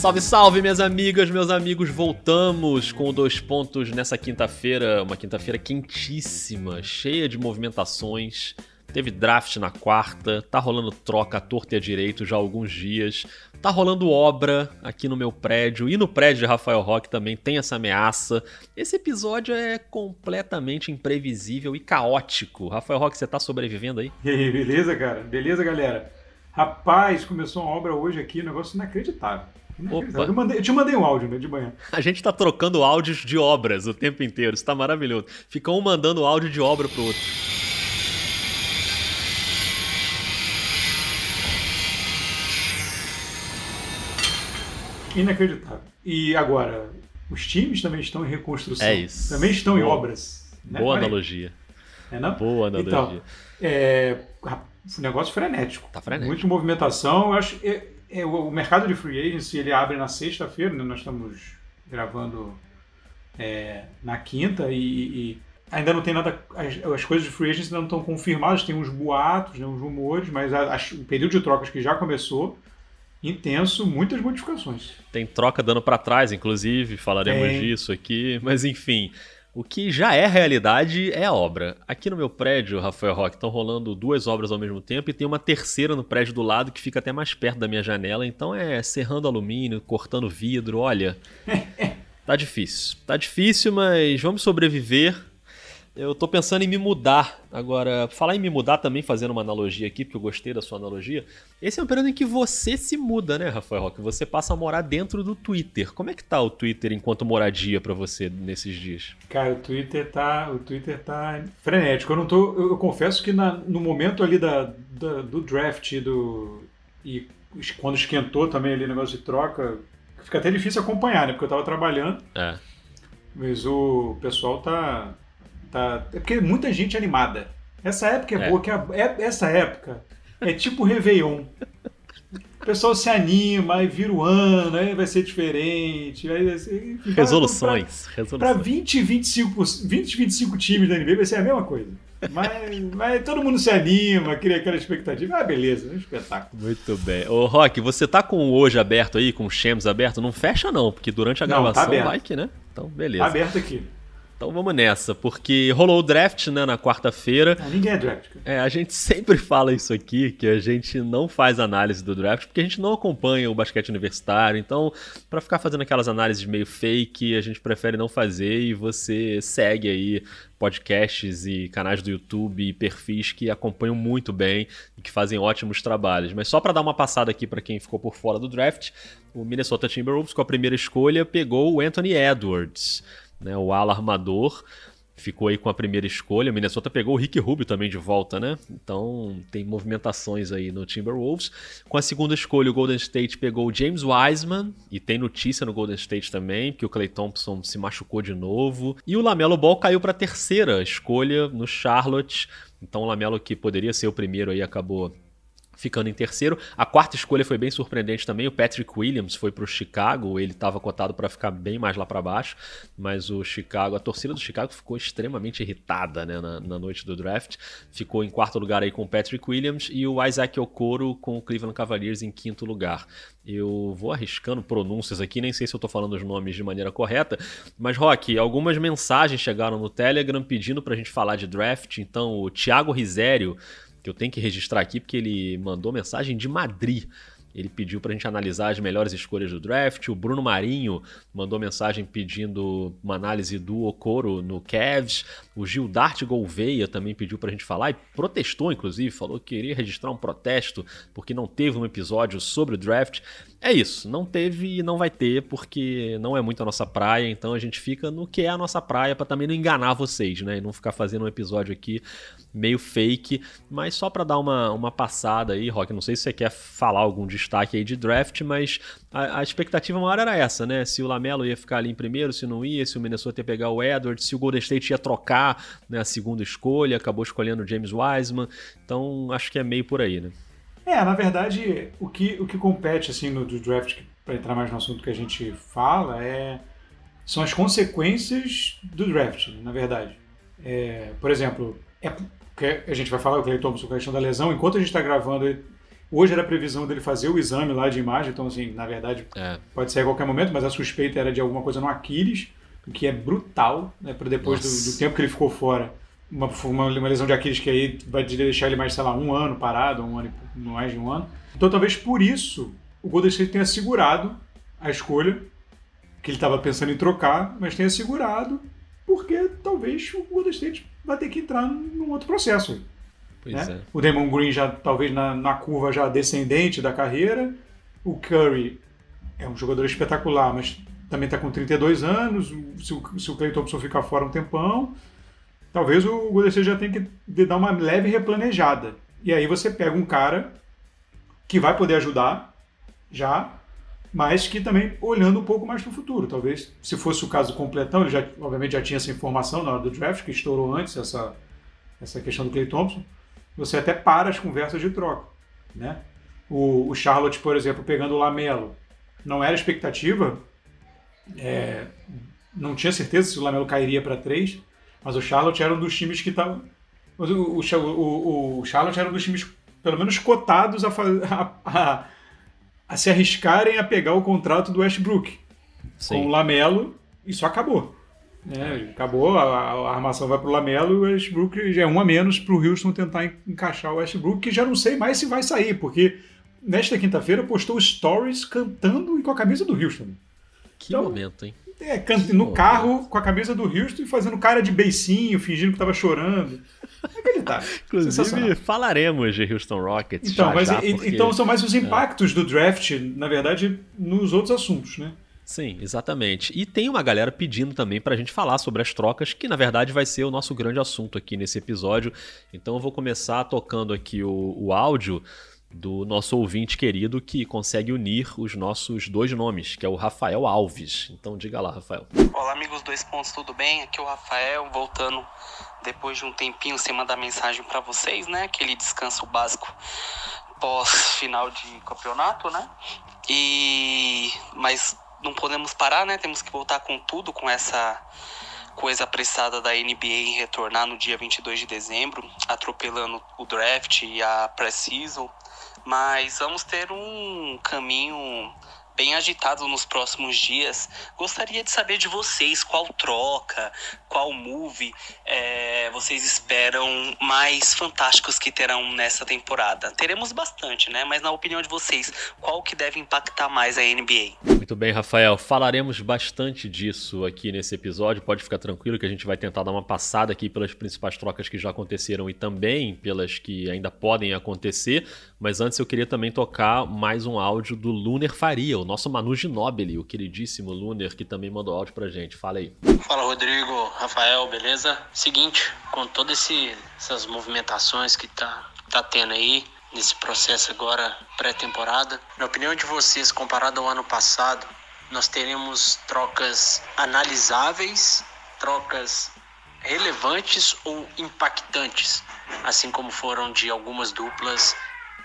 Salve, salve, minhas amigas, meus amigos. Voltamos com dois pontos nessa quinta-feira. Uma quinta-feira quentíssima, cheia de movimentações. Teve draft na quarta, tá rolando troca à torta e à direito já há alguns dias. Tá rolando obra aqui no meu prédio e no prédio de Rafael Roque também tem essa ameaça. Esse episódio é completamente imprevisível e caótico. Rafael Roque, você tá sobrevivendo aí? E aí, beleza, cara? Beleza, galera? Rapaz, começou uma obra hoje aqui, um negócio inacreditável. Inacreditável. Eu, mandei, eu, te mandei um áudio né, de manhã. A gente tá trocando áudios de obras o tempo inteiro, isso tá maravilhoso. Fica um mandando áudio de obra pro outro. Inacreditável. E agora, os times também estão em reconstrução. É isso. Também estão Boa. em obras. Né? Boa analogia. É, não? Boa analogia. Então, é, negócio frenético. Tá frenético. Muita movimentação. Eu acho é, é, o mercado de free agency ele abre na sexta-feira, né? nós estamos gravando é, na quinta e, e, ainda não tem nada. As, as, coisas de free agency ainda não estão confirmadas, tem uns boatos, né, uns rumores, mas a, a, o período de trocas que já começou intenso, muitas modificações. Tem troca dando para trás, inclusive, falaremos Tem. disso aqui, mas enfim. O que já é realidade é a obra. Aqui no meu prédio, Rafael Roque, estão rolando duas obras ao mesmo tempo e tem uma terceira no prédio do lado que fica até mais perto da minha janela. Então é serrando alumínio, cortando vidro. Olha, tá difícil. Tá difícil, mas vamos sobreviver. Eu tô pensando em me mudar. Agora, falar em me mudar também, fazendo uma analogia aqui, porque eu gostei da sua analogia. Esse é um período em que você se muda, né, Rafael Roque? Você passa a morar dentro do Twitter. Como é que tá o Twitter enquanto moradia para você nesses dias? Cara, o Twitter tá, o Twitter tá frenético. Eu não tô, eu, eu confesso que na, no momento ali da, da, do draft do e quando esquentou também ali o negócio de troca, fica até difícil acompanhar, né? Porque eu tava trabalhando. É. Mas o pessoal tá Tá, é porque muita gente animada. Essa época é, é. boa, que a, é, essa época é tipo Réveillon. O pessoal se anima, aí vira o ano, aí vai ser diferente. Aí ser, resoluções. Para 20, 25, 20, 25 times da NBA vai ser a mesma coisa. Mas, mas todo mundo se anima, cria aquela expectativa. Ah, beleza, é um espetáculo. Muito bem. Ô, Rock, você tá com o hoje aberto aí, com o Shems aberto? Não fecha não, porque durante a não, tá gravação tá vai que, né? Então, beleza. Tá aberto aqui. Então vamos nessa, porque rolou o draft né, na quarta-feira. Ah, ninguém é draft. É, a gente sempre fala isso aqui, que a gente não faz análise do draft, porque a gente não acompanha o basquete universitário. Então, para ficar fazendo aquelas análises meio fake, a gente prefere não fazer e você segue aí podcasts e canais do YouTube e perfis que acompanham muito bem e que fazem ótimos trabalhos. Mas só para dar uma passada aqui para quem ficou por fora do draft, o Minnesota Timberwolves com a primeira escolha pegou o Anthony Edwards né? O ala armador ficou aí com a primeira escolha. Minnesota pegou o Rick Rubio também de volta, né? Então tem movimentações aí no Timberwolves. Com a segunda escolha, o Golden State pegou o James Wiseman e tem notícia no Golden State também, que o Clay Thompson se machucou de novo. E o Lamelo Ball caiu para a terceira escolha no Charlotte. Então o Lamelo que poderia ser o primeiro aí acabou ficando em terceiro. A quarta escolha foi bem surpreendente também. O Patrick Williams foi para o Chicago. Ele estava cotado para ficar bem mais lá para baixo, mas o Chicago, a torcida do Chicago ficou extremamente irritada né, na, na, noite do draft. Ficou em quarto lugar aí com o Patrick Williams e o Isaac Okoro com o Cleveland Cavaliers em quinto lugar. Eu vou arriscando pronúncias aqui, nem sei se eu estou falando os nomes de maneira correta, mas Rock, algumas mensagens chegaram no Telegram pedindo para a gente falar de draft. Então, o Thiago Risério que eu tenho que registrar aqui porque ele mandou mensagem de Madrid. Ele pediu para a gente analisar as melhores escolhas do draft. O Bruno Marinho mandou mensagem pedindo uma análise do Okoro no Cavs. O Gildart Gouveia também pediu para a gente falar e protestou, inclusive, falou que queria registrar um protesto porque não teve um episódio sobre o draft. É isso, não teve e não vai ter porque não é muito a nossa praia, então a gente fica no que é a nossa praia para também não enganar vocês, né? E não ficar fazendo um episódio aqui meio fake, mas só para dar uma, uma passada aí, Rock, não sei se você quer falar algum destaque aí de draft, mas a, a, expectativa maior era essa, né? Se o Lamelo ia ficar ali em primeiro, se não ia, se o Minnesota ia pegar o Edwards, se o Golden State ia trocar né, a segunda escolha, acabou escolhendo o James Wiseman, então acho que é meio por aí, né? É, na verdade, o que, o que compete assim no do draft, para entrar mais no assunto que a gente fala, é, são as consequências do draft, na verdade. É, por exemplo, é, a gente vai falar o Clay Thompson com a questão da lesão, enquanto a gente está gravando, Hoje era a previsão dele fazer o exame lá de imagem, então, assim, na verdade, é. pode ser a qualquer momento, mas a suspeita era de alguma coisa no Aquiles, o que é brutal, né, para depois do, do, tempo que ele ficou fora. Uma, uma, uma, lesão de Aquiles que aí vai deixar ele mais, sei lá, um ano parado, um ano, mais de um ano. Então, talvez por isso o Golden State tenha segurado a escolha, que ele estava pensando em trocar, mas tenha segurado, porque talvez o Golden State vai ter que entrar num outro processo. Pois né? é. O Damon Green já talvez na, na curva já descendente da carreira. O Curry é um jogador espetacular, mas também está com 32 anos. Se o, se o Clay Thompson ficar fora um tempão, talvez o State já tenha que dar uma leve replanejada. E aí você pega um cara que vai poder ajudar já, mas que também olhando um pouco mais para o futuro. Talvez, se fosse o caso completão, ele já, obviamente já tinha essa informação na hora do draft, que estourou antes essa, essa questão do Clay Thompson você até para as conversas de troca. Né? O, o Charlotte, por exemplo, pegando o Lamelo, não era expectativa, é, não tinha certeza se o Lamelo cairia para três, mas o Charlotte era um dos times que estava. O, o, o, o, Charlotte era um dos times, pelo menos, cotados a, a, a, a se arriscarem a pegar o contrato do Westbrook. Sim. Com o Lamelo, isso acabou. É, acabou, a, a, armação vai para o Lamelo e o Westbrook já é um a menos para o Houston tentar encaixar o Westbrook, que já não sei mais se vai sair, porque nesta quinta-feira postou stories cantando e com a camisa do Houston. Que então, momento, hein? É, no carro com a camisa do Houston e fazendo cara de beicinho, fingindo que estava chorando. Acreditar. Inclusive, falaremos de Houston Rockets. Então, já, mas, já, porque... então são mais os é. impactos é. do draft, na verdade, nos outros assuntos, né? Sim, exatamente. E tem uma galera pedindo também para a gente falar sobre as trocas, que na verdade vai ser o nosso grande assunto aqui nesse episódio. Então eu vou começar tocando aqui o, o áudio do nosso ouvinte querido que consegue unir os nossos dois nomes, que é o Rafael Alves. Então diga lá, Rafael. Olá, amigos dois pontos, tudo bem? Aqui é o Rafael, voltando depois de um tempinho sem mandar mensagem para vocês, né? Aquele descanso básico pós final de campeonato, né? E mas não podemos parar, né? Temos que voltar com tudo, com essa coisa apressada da NBA em retornar no dia 22 de dezembro, atropelando o draft e a pré-season. Mas vamos ter um caminho bem agitado nos próximos dias. Gostaria de saber de vocês qual troca, qual move é, vocês esperam mais fantásticos que terão nessa temporada. Teremos bastante, né? Mas na opinião de vocês, qual que deve impactar mais a NBA? Muito bem, Rafael. Falaremos bastante disso aqui nesse episódio. Pode ficar tranquilo que a gente vai tentar dar uma passada aqui pelas principais trocas que já aconteceram e também pelas que ainda podem acontecer. Mas antes eu queria também tocar mais um áudio do Luner Faria, o nosso Manu Ginóbili, o queridíssimo Luner, que também mandou áudio pra gente. Fala aí. Fala, Rodrigo, Rafael, beleza? Seguinte, com todas essas movimentações que tá, tá tendo aí, nesse processo agora pré-temporada, na opinião de vocês, comparado ao ano passado, nós teremos trocas analisáveis, trocas relevantes ou impactantes, assim como foram de algumas duplas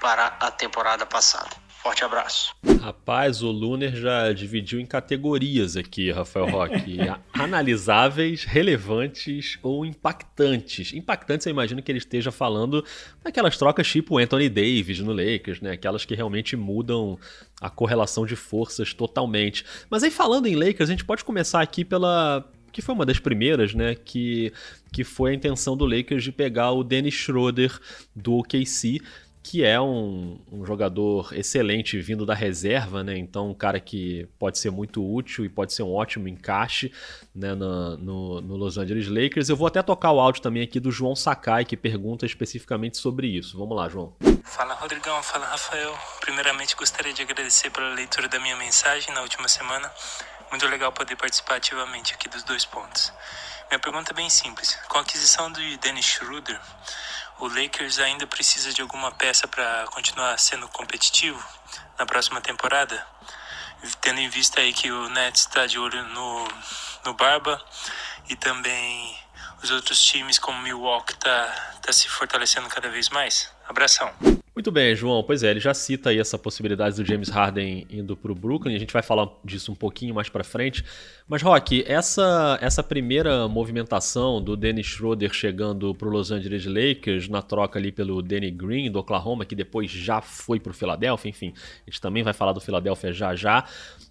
para a temporada passada. Forte abraço. Rapaz, o Luner já dividiu em categorias aqui, Rafael Roque. Analisáveis, relevantes ou impactantes. Impactantes, eu imagino que ele esteja falando daquelas trocas tipo Anthony Davis no Lakers, né? Aquelas que realmente mudam a correlação de forças totalmente. Mas aí falando em Lakers, a gente pode começar aqui pela que foi uma das primeiras, né, que, que foi a intenção do Lakers de pegar o Dennis Schroeder do OKC que é um, um, jogador excelente vindo da reserva, né? Então, um cara que pode ser muito útil e pode ser um ótimo encaixe né? no, no, no, Los Angeles Lakers. Eu vou até tocar o áudio também aqui do João Sakai, que pergunta especificamente sobre isso. Vamos lá, João. Fala, Rodrigão. Fala, Rafael. Primeiramente, gostaria de agradecer pela leitura da minha mensagem na última semana. Muito legal poder participar ativamente aqui dos dois pontos. Minha pergunta é bem simples. Com a aquisição do Dennis Schroeder, o Lakers ainda precisa de alguma peça para continuar sendo competitivo na próxima temporada, tendo em vista aí que o Nets está de olho no, no Barba e também os outros times como Milwaukee tá, tá se fortalecendo cada vez mais. Abração. Muito bem, João. Pois é, ele já cita aí essa possibilidade do James Harden indo para o Brooklyn. A gente vai falar disso um pouquinho mais para frente. Mas, Rock, essa, essa primeira movimentação do Dennis Schroeder chegando para o Los Angeles Lakers na troca ali pelo Danny Green do Oklahoma, que depois já foi para o Philadelphia, enfim, a gente também vai falar do Philadelphia já já.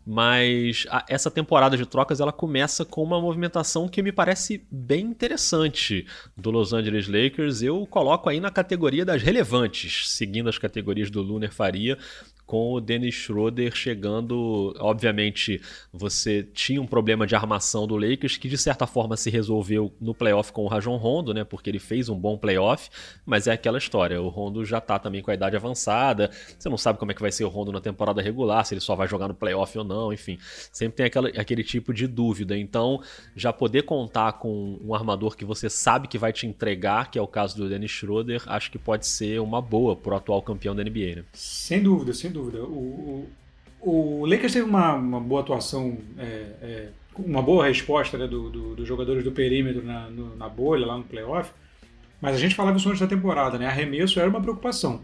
Mas a, essa temporada de trocas ela começa com uma movimentação que me parece bem interessante do Los Angeles Lakers. Eu coloco aí na categoria das relevantes, as categorias do Luner Faria com o Dennis Schroeder chegando. Obviamente, você tinha um problema de armação do Lakers que de certa forma se resolveu no playoff com o Rajon Rondo, né? Porque ele fez um bom playoff, mas é aquela história. O Rondo já tá também com a idade avançada. Você não sabe como é que vai ser o Rondo na temporada regular, se ele só vai jogar no playoff ou não, enfim. Sempre tem aquela, aquele tipo de dúvida. Então, já poder contar com um armador que você sabe que vai te entregar, que é o caso do Dennis Schroeder, acho que pode ser uma boa pro atual campeão da NBA, né? Sem dúvida, sem dúvida. O, o, o Lakers teve uma, uma boa atuação, é, é, uma boa resposta né, do, do, dos jogadores do perímetro na, no, na bolha, lá no playoff, mas a gente falava isso antes da temporada, né? Arremesso era uma preocupação.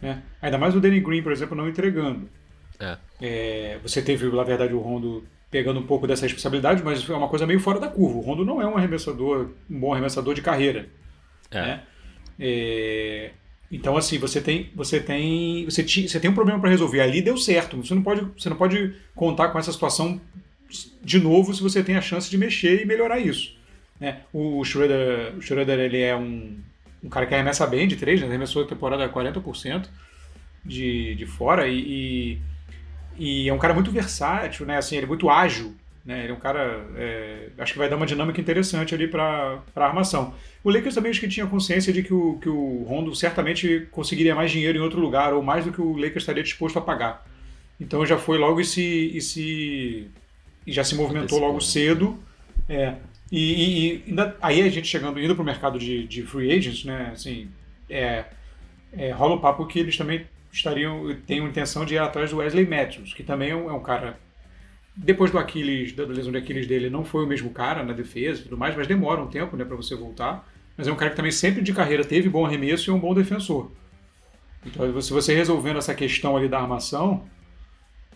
Né? Ainda mais o Danny Green, por exemplo, não entregando. É. É, você teve, na verdade, o Rondo pegando um pouco dessa responsabilidade, mas é uma coisa meio fora da curva. O Rondo não é um arremessador, um bom arremessador de carreira. É. Né? Então, assim, você tem, você tem, você, ti, você tem um problema para resolver. Ali deu certo. Você não, pode, você não pode contar com essa situação de novo se você tem a chance de mexer e melhorar isso. Né? O Schroeder, o Schroeder ele é um, um cara que arremessa bem de três, né? arremessou a temporada 40% de, de fora e, e, e, é um cara muito versátil, né? assim, ele é muito ágil. Né? Ele é um cara. É, acho que vai dar uma dinâmica interessante ali para a armação. O Lakers também acho que tinha consciência de que o, que o Rondo certamente conseguiria mais dinheiro em outro lugar, ou mais do que o Lakers estaria disposto a pagar. Então já foi logo e se. E, se, e já se movimentou logo cedo. É, e, e ainda, aí a gente chegando, indo para o mercado de, de free agents, né? Assim, é, é, rola o papo que eles também estariam, têm a intenção de ir atrás do Wesley Matthews, que também é um, é um cara depois do Aquiles, da lesão de Aquiles dele, não foi o mesmo cara na defesa e tudo mais, mas demora um tempo né, para você voltar. Mas é um cara que também sempre de carreira teve bom arremesso e um bom defensor. Então, se você resolvendo essa questão ali da armação,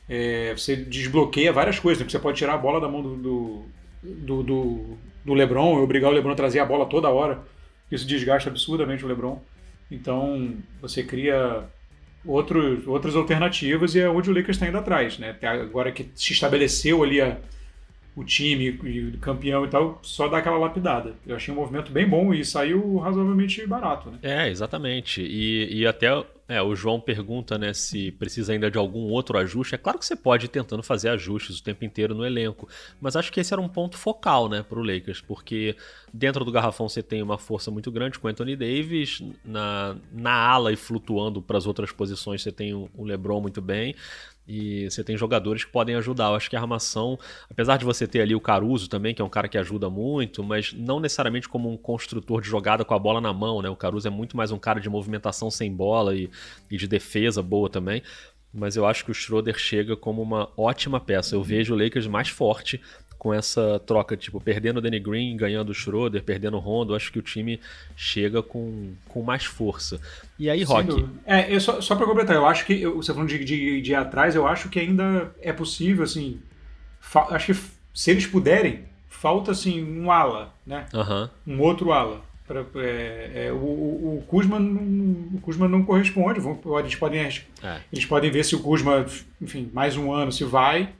é, você desbloqueia várias coisas. Né? Você pode tirar a bola da mão do, do, do, do LeBron e obrigar o LeBron a trazer a bola toda hora. Isso desgasta absurdamente o LeBron. Então, você cria outros, outras alternativas e é onde o Lakers está indo atrás. Né? Agora que se estabeleceu ali a, o time e campeão e tal, só dá aquela lapidada. Eu achei um movimento bem bom e saiu razoavelmente barato. Né? É, exatamente. E, e até é, o João pergunta né, se precisa ainda de algum outro ajuste. É claro que você pode ir tentando fazer ajustes o tempo inteiro no elenco, mas acho que esse era um ponto focal né, para o Lakers, porque dentro do garrafão você tem uma força muito grande com Anthony Davis, na, na ala e flutuando para as outras posições você tem o LeBron muito bem. E você tem jogadores que podem ajudar. Eu acho que a armação, apesar de você ter ali o Caruso também, que é um cara que ajuda muito, mas não necessariamente como um construtor de jogada com a bola na mão, né? O Caruso é muito mais um cara de movimentação sem bola e, e de defesa boa também mas eu acho que o Schroeder chega como uma ótima peça. Eu vejo o Lakers mais forte com essa troca, tipo, perdendo o Danny Green, ganhando o Schroeder, perdendo o Rondo, acho que o time chega com, com mais força. E aí, Rock? É, eu só, só para completar, eu acho que, eu, você falando de, de, de ir atrás, eu acho que ainda é possível, assim, acho que se eles puderem, falta, assim, um ala, né? Um outro ala. Pra, é, é, o, o, Kuzma não, o Kuzma não corresponde. Vão, eles, podem, é. eles podem ver se o Kuzma, enfim, mais um ano se vai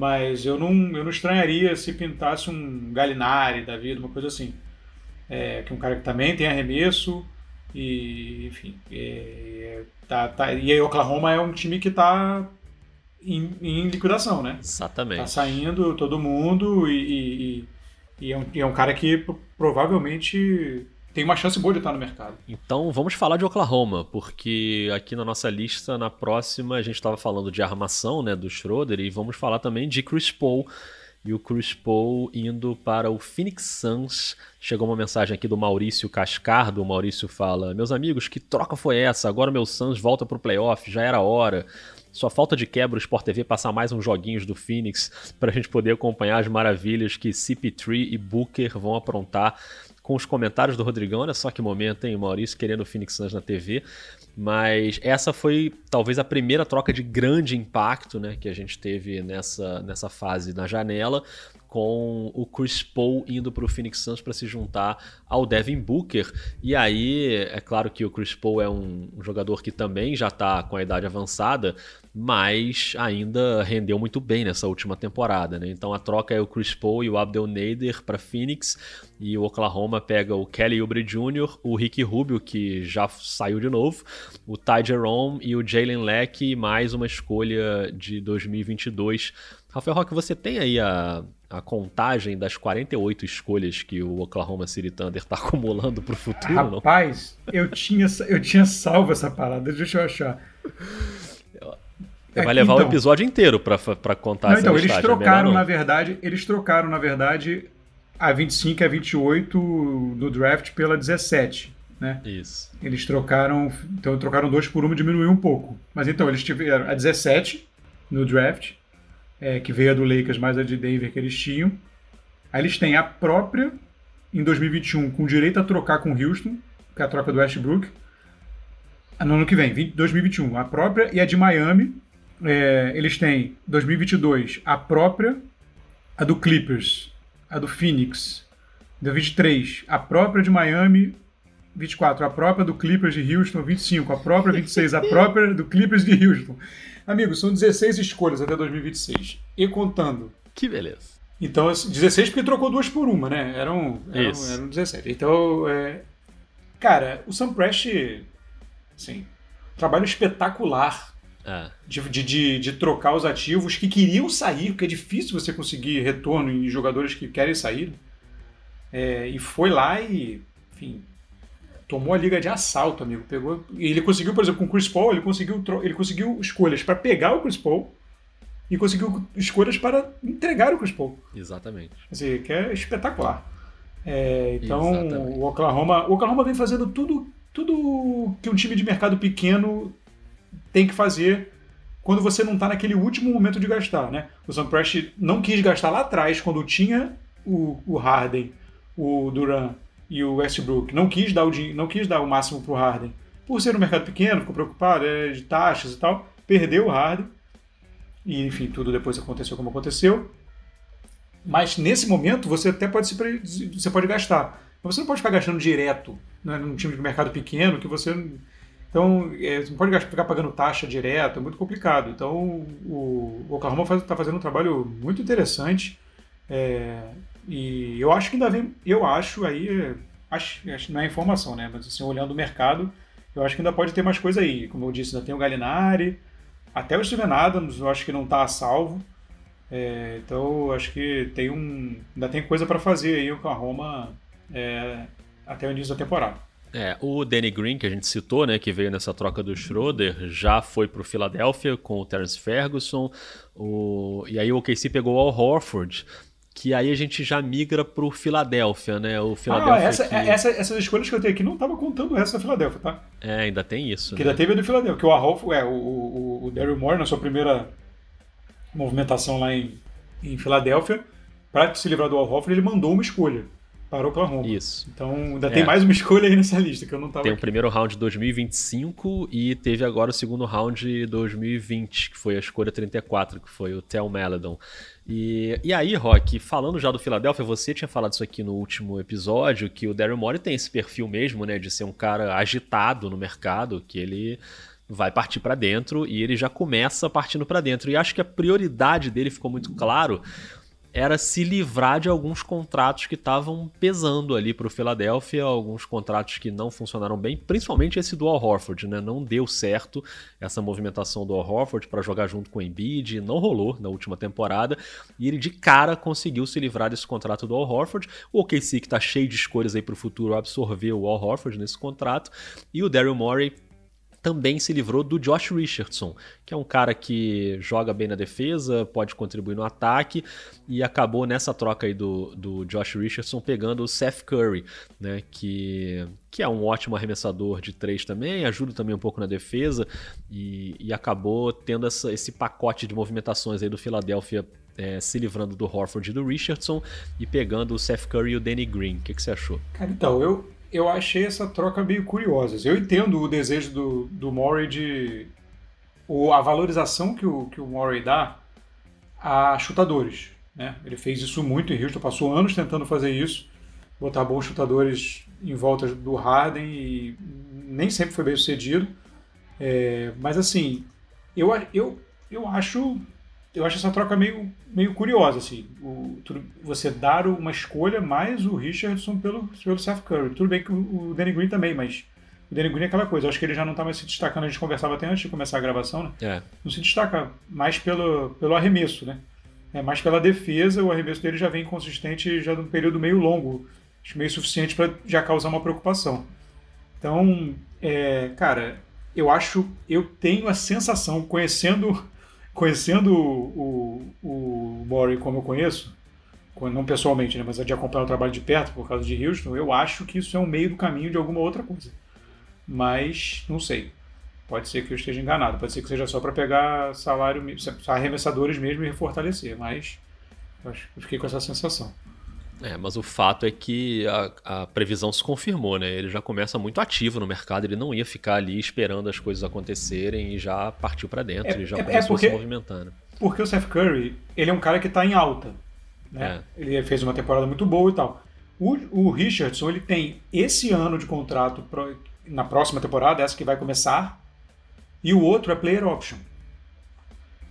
mas eu não, eu não estranharia se pintasse um Galinari da vida, uma coisa assim. É, que é um cara que também tem arremesso e, enfim, é, tá, tá, e aí Oklahoma é um time que está em, em, liquidação, né? Exatamente. Tá saindo todo mundo e, e, e, é, um, e é um cara que provavelmente tem uma chance boa de estar no mercado. Então vamos falar de Oklahoma, porque aqui na nossa lista, na próxima, a gente estava falando de armação né, do Schroeder e vamos falar também de Chris Paul. E o Chris Paul indo para o Phoenix Suns. Chegou uma mensagem aqui do Maurício Cascardo. O Maurício fala: Meus amigos, que troca foi essa? Agora meu Suns volta para o playoff, já era hora. Só falta de quebra o Sport TV passar mais uns joguinhos do Phoenix para a gente poder acompanhar as maravilhas que CP3 e Booker vão aprontar com os comentários do Rodrigão. Olha só que momento, hein? Maurício querendo o Phoenix Suns na TV. Mas essa foi talvez a primeira troca de grande impacto né, que a gente teve nessa, nessa fase na janela com o Chris Paul indo para o Phoenix Suns para se juntar ao Devin Booker. E aí, é claro que o Chris Paul é um, um jogador que também já está com a idade avançada, mas ainda rendeu muito bem nessa última temporada. Né? Então a troca é o Chris Paul e o Abdel Nader para Phoenix, e o Oklahoma pega o Kelly Oubre Jr., o Ricky Rubio, que já saiu de novo, o Ty Jerome e o Jalen Leck, mais uma escolha de 2022. Rafael Roque, você tem aí a, a contagem das 48 escolhas que o Oklahoma City Thunder está acumulando para o futuro? Rapaz, não? eu tinha, eu tinha salvo essa parada, deixa eu achar. Você vai levar então, o episódio inteiro para contar não, essa Então, eles é trocaram, na verdade, eles trocaram, na verdade, a 25 e a 28 do draft pela 17. Né? Isso. Eles trocaram. Então trocaram dois por uma e diminuiu um pouco. Mas então, eles tiveram a 17 no draft, é, que veio a do Lakers mais a de Denver que eles tinham. Aí eles têm a própria em 2021 com direito a trocar com Houston, que é a troca do Westbrook. No ano que vem, 20, 2021, a própria e a de Miami é, eles têm 2022 a própria, a do Clippers, a do Phoenix, 2023 a própria de Miami, 24 a própria do Clippers de Houston, 25 a própria, 26 a própria do Clippers de Houston. Amigos, são 16 escolhas até 2026. E contando. Que beleza. Então, 16 porque trocou duas por uma, né? Eram, eram, eram 17. Então, é... cara, o Sam Prest, assim, trabalho espetacular é. De, de, de, trocar os ativos que queriam sair, porque é difícil você conseguir retorno em jogadores que querem sair. É, e foi lá e, enfim, tomou a liga de assalto, amigo. Pegou, e ele conseguiu, por exemplo, com o Chris Paul, ele conseguiu, ele conseguiu escolhas para pegar o Chris Paul e conseguiu escolhas para entregar o Chris Paul. Exatamente. Assim, que é espetacular. É, então, Exatamente. o Oklahoma, o Oklahoma vem fazendo tudo, tudo que um time de mercado pequeno tem que fazer quando você não está naquele último momento de gastar, né? O Sam Prest não quis gastar lá atrás, quando tinha o, o Harden, o Duran e o Westbrook. Não quis dar o, não quis dar o máximo para o Harden. Por ser um mercado pequeno, ficou preocupado é, de taxas e tal. Perdeu o Harden. E, enfim, tudo depois aconteceu como aconteceu. Mas nesse momento você até pode se você pode gastar. Mas você não pode ficar gastando direto né, num time de mercado pequeno que você então, é, você não pode ficar pagando taxa direto, é muito complicado. Então, o, o Oklahoma está faz, fazendo um trabalho muito interessante. É, e eu acho que ainda vem. Eu acho aí. Acho, acho não é informação, né? Mas assim, olhando o mercado, eu acho que ainda pode ter mais coisa aí. Como eu disse, ainda tem o Galinari, até o Steven Adams, eu acho que não está a salvo. É, então, acho que tem um, ainda tem coisa para fazer aí o Oklahoma é, até o início da temporada. É, o Danny Green, que a gente citou, né, que veio nessa troca do Schroeder, já foi para o Philadelphia com o Terence Ferguson. O... E aí o OKC pegou o Al Horford, que aí a gente já migra para o Philadelphia, né? O Philadelphia ah, essa, que... essa, essas escolhas que eu tenho aqui não estava contando o resto da Philadelphia, tá? É, ainda tem isso. Que né? ainda teve a do Philadelphia, que o Al Horford, é, o, o, o Daryl Moore, na sua primeira movimentação lá em, em Filadélfia, para se livrar do Al Horford, ele mandou uma escolha para o Oklahoma. Isso. Então ainda é. tem mais uma escolha aí nessa lista que eu não estava. Tem aqui. o primeiro round de 2025 e teve agora o segundo round de 2020, que foi a escolha 34, que foi o Tel Maladon. E, e aí, Rock, falando já do Philadelphia, você tinha falado isso aqui no último episódio, que o Daryl Morey tem esse perfil mesmo, né, de ser um cara agitado no mercado, que ele vai partir para dentro e ele já começa partindo para dentro. E acho que a prioridade dele ficou muito claro era se livrar de alguns contratos que estavam pesando ali para o Philadelphia, alguns contratos que não funcionaram bem, principalmente esse do Al Horford, né? Não deu certo essa movimentação do Al Horford para jogar junto com o Embiid, não rolou na última temporada, e ele de cara conseguiu se livrar desse contrato do Al Horford. O OKC que está cheio de escolhas aí para o futuro absorveu o Al Horford nesse contrato, e o Daryl Morey também se livrou do Josh Richardson, que é um cara que joga bem na defesa, pode contribuir no ataque, e acabou nessa troca aí do, do Josh Richardson pegando o Seth Curry, né, que, que é um ótimo arremessador de três também, ajuda também um pouco na defesa, e, e acabou tendo essa, esse pacote de movimentações aí do Philadelphia é, se livrando do Horford e do Richardson e pegando o Seth Curry e o Danny Green. O que, que você achou? Cara, então, eu, eu achei essa troca meio curiosa. Eu entendo o desejo do, do Murray de. A valorização que o, que o Murray dá a chutadores. Né? Ele fez isso muito em Houston, passou anos tentando fazer isso, botar bons chutadores em volta do Harden e nem sempre foi bem sucedido. É, mas assim, eu, eu, eu acho eu acho essa troca meio, meio curiosa, assim. O, você dar uma escolha mais o Richardson pelo, pelo Seth Curry. Tudo bem que o, o Danny Green também, mas o Danny Green é aquela coisa. Eu acho que ele já não está mais se destacando. A gente conversava até antes de começar a gravação, né? É. Não se destaca mais pelo, pelo arremesso, né? É mais pela defesa. O arremesso dele já vem consistente já num período meio longo. Acho meio suficiente para já causar uma preocupação. Então, é, cara, eu acho, eu tenho a sensação, conhecendo conhecendo o, o, o Murray como eu conheço, não pessoalmente, né, mas de acompanhar o trabalho de perto por causa de Houston, eu acho que isso é um meio do caminho de alguma outra coisa. Mas não sei. Pode ser que eu esteja enganado, pode ser que seja só para pegar salário, arremessadores mesmo e fortalecer, mas eu fiquei com essa sensação. É, mas o fato é que a, a, previsão se confirmou, né? Ele já começa muito ativo no mercado, ele não ia ficar ali esperando as coisas acontecerem e já partiu para dentro, é, ele já é, começou é porque, a se movimentando. Porque o Seth Curry, ele é um cara que está em alta, né? É. Ele fez uma temporada muito boa e tal. O, o Richardson, ele tem esse ano de contrato pro, na próxima temporada, essa que vai começar, e o outro é player option.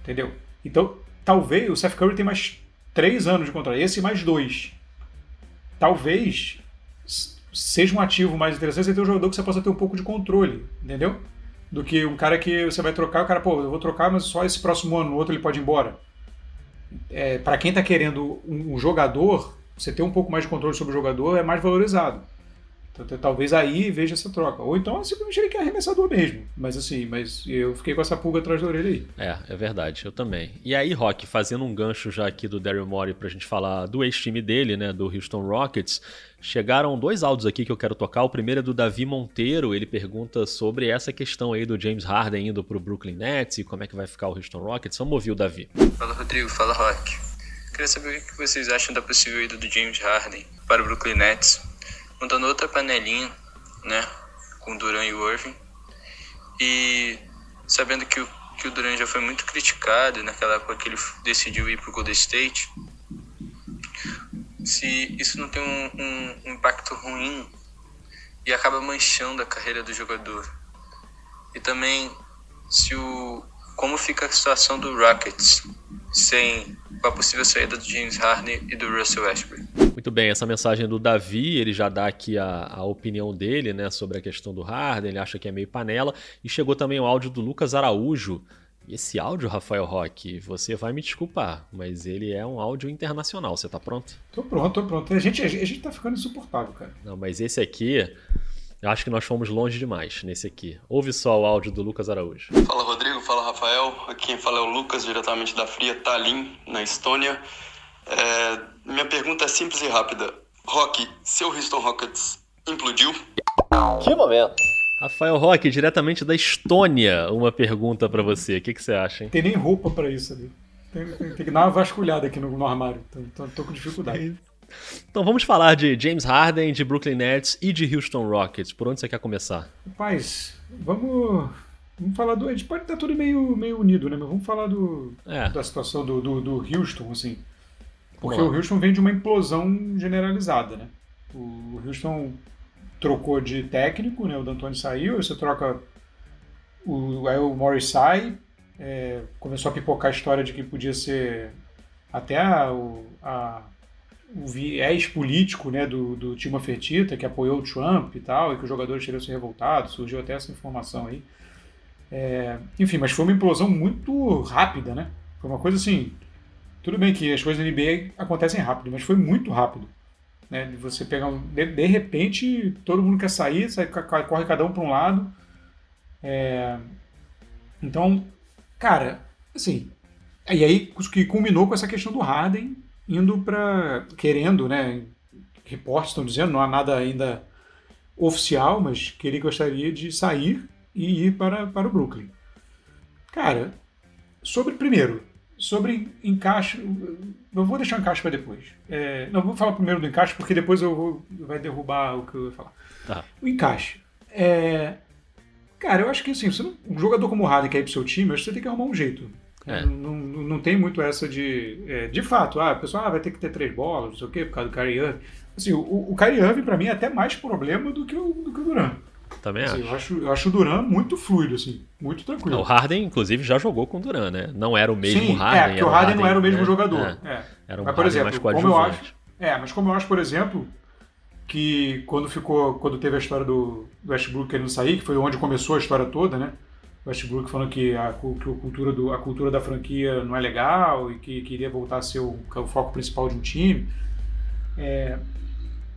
Entendeu? Então, talvez o Seth Curry tem mais três anos de contrato, esse mais dois talvez seja um ativo mais interessante você ter um jogador que você possa ter um pouco de controle, entendeu? Do que um cara que você vai trocar, o cara, pô, eu vou trocar, mas só esse próximo ano, no outro ele pode ir embora. É, para quem está querendo um, um, jogador, você ter um pouco mais de controle sobre o jogador é mais valorizado. Então, talvez aí veja essa troca. Ou então simplesmente ele quer arremessador mesmo. Mas assim, mas eu fiquei com essa pulga atrás da orelha aí. É, é verdade, eu também. E aí, Rock, fazendo um gancho já aqui do Daryl Morey pra gente falar do ex-time dele, né, do Houston Rockets, chegaram dois áudios aqui que eu quero tocar. O primeiro é do Davi Monteiro, ele pergunta sobre essa questão aí do James Harden indo pro Brooklyn Nets e como é que vai ficar o Houston Rockets. Vamos ouvir o Davi. Fala, Rodrigo. Fala, Rock. Queria saber o que vocês acham da possível ida do James Harden para o Brooklyn Nets montando outra panelinha, né, com o Duran e o Irving. E sabendo que o, que o Duran já foi muito criticado naquela época que ele decidiu ir para o Golden State, se isso não tem um, um, impacto ruim e acaba manchando a carreira do jogador. E também se o como fica a situação do Rockets sem a possível saída do James Harden e do Russell Westbrook. Muito bem, essa mensagem do Davi, ele já dá aqui a, a, opinião dele né, sobre a questão do Harden, ele acha que é meio panela. E chegou também o áudio do Lucas Araújo. E esse áudio, Rafael Roque, você vai me desculpar, mas ele é um áudio internacional. Você tá pronto? Tô pronto, tô pronto. A gente, a gente tá ficando insuportável, cara. Não, mas esse aqui, eu acho que nós fomos longe demais nesse aqui. Ouve só o áudio do Lucas Araújo. Fala Rodrigo, fala Rafael. Aqui quem fala é o Lucas, diretamente da fria Tallinn, na Estônia. É, minha pergunta é simples e rápida. Rock, seu Houston Rockets implodiu? Que momento! Rafael Roque, diretamente da Estônia, uma pergunta para você. O que, que, você acha, hein? Tem nem roupa para isso ali. Tem, tem, tem, que dar uma vasculhada aqui no, no armário. Tô, tô, tô com dificuldade. Então vamos falar de James Harden, de Brooklyn Nets e de Houston Rockets. Por onde você quer começar? Rapaz, vamos, vamos falar do. A gente pode estar tudo meio, meio unido, né? Mas vamos falar do, é. da situação do, do, do, Houston, assim. Porque o Houston vem de uma implosão generalizada, né? O Houston trocou de técnico, né? O D'Antoni saiu, você troca. O, aí o Morris sai, é, começou a pipocar a história de que podia ser até a, a o viés político né, do, do Timo Fertitta, que apoiou o Trump e tal, e que os jogadores teriam se revoltado, surgiu até essa informação aí. É, enfim, mas foi uma implosão muito rápida, né? Foi uma coisa assim. Tudo bem que as coisas na NBA acontecem rápido, mas foi muito rápido. Né? Você pegar um, de, de, repente todo mundo quer sair, sai, corre cada um para um lado. É, então, cara, assim. E aí que culminou com essa questão do Harden indo para. querendo, né? Reportes estão dizendo, não há nada ainda oficial, mas que ele gostaria de sair e ir para, para o Brooklyn. Cara, sobre primeiro, sobre encaixe, eu vou deixar o encaixe para depois. É, não, vou falar primeiro do encaixe, porque depois eu vou vai derrubar o que eu ia falar. Tá. O encaixe. É, cara, eu acho que assim, não, um jogador como o Harden quer ir pro seu time, acho que você tem que arrumar um jeito. É. Não, não, não tem muito essa de. É, de fato, ah, o pessoal ah, vai ter que ter três bolas, não sei o quê, por causa do Kyrie Irving. Assim, o, o Kyrie Irving, pra mim, é até mais problema do que o, do que o Duran. Também Assim, acho. eu, acho, eu acho o Duran muito fluido, assim, muito tranquilo. Não, o Harden, inclusive, já jogou com o Duran, né? Não era o mesmo Sim, Harden. é, porque o Harden não era o mesmo né? jogador. É, É. Era um Mas, por Harden exemplo, mais como eu acho, é, mas como eu acho, por exemplo, que quando ficou, quando teve a história do, do Westbrook querendo sair, que foi onde começou a história toda, né? O Westbrook falando que a, que a cultura do, a cultura da franquia não é legal e que queria voltar a ser o, o foco principal de um time. É,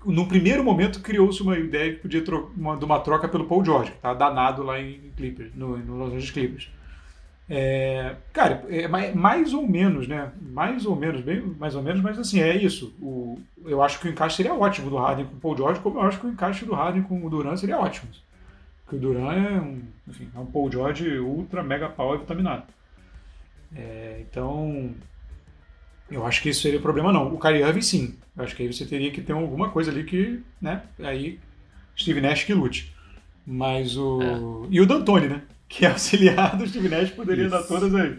no primeiro momento criou-se uma ideia que podia uma, de uma troca pelo Paul George, que tá danado lá em Clippers, no, no Los Angeles Clippers. É, cara, é mais, ou menos, né? Mais ou menos, bem, mais ou menos, mas assim, é isso. O, eu acho que o encaixe seria ótimo do Harden com o Paul George, como eu acho que o encaixe do Harden com o Durant seria ótimo. Porque o Durant é um, enfim, é um Paul George ultra mega power vitaminado. É, então, eu acho que isso seria problema não. O Kyrie Irving sim. Eu acho que aí você teria que ter alguma coisa ali que, né? Aí Steve Nash que lute. Mas o e o D'Antoni, né? Que é auxiliar do Steve Nash poderia dar Isso. todas aí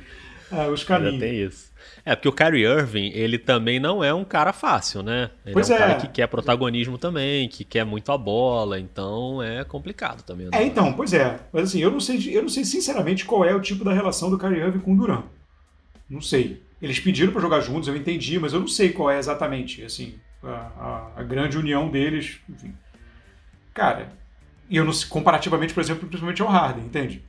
ah, os Ainda caminhos. tem isso. É, porque o Kyrie Irving, ele também não é um cara fácil, né? Ele Pois é um é. cara que quer protagonismo também, que quer muito a bola, então é complicado também. né? É, então, pois é. Mas assim, eu não sei, eu não sei sinceramente qual é o tipo da relação do Kyrie Irving com o Durant. Não sei. Eles pediram para jogar juntos, eu entendi, mas eu não sei qual é exatamente, assim, a, a- a grande união deles, enfim. Cara, e eu não sei, comparativamente, por exemplo, principalmente ao Harden, entende?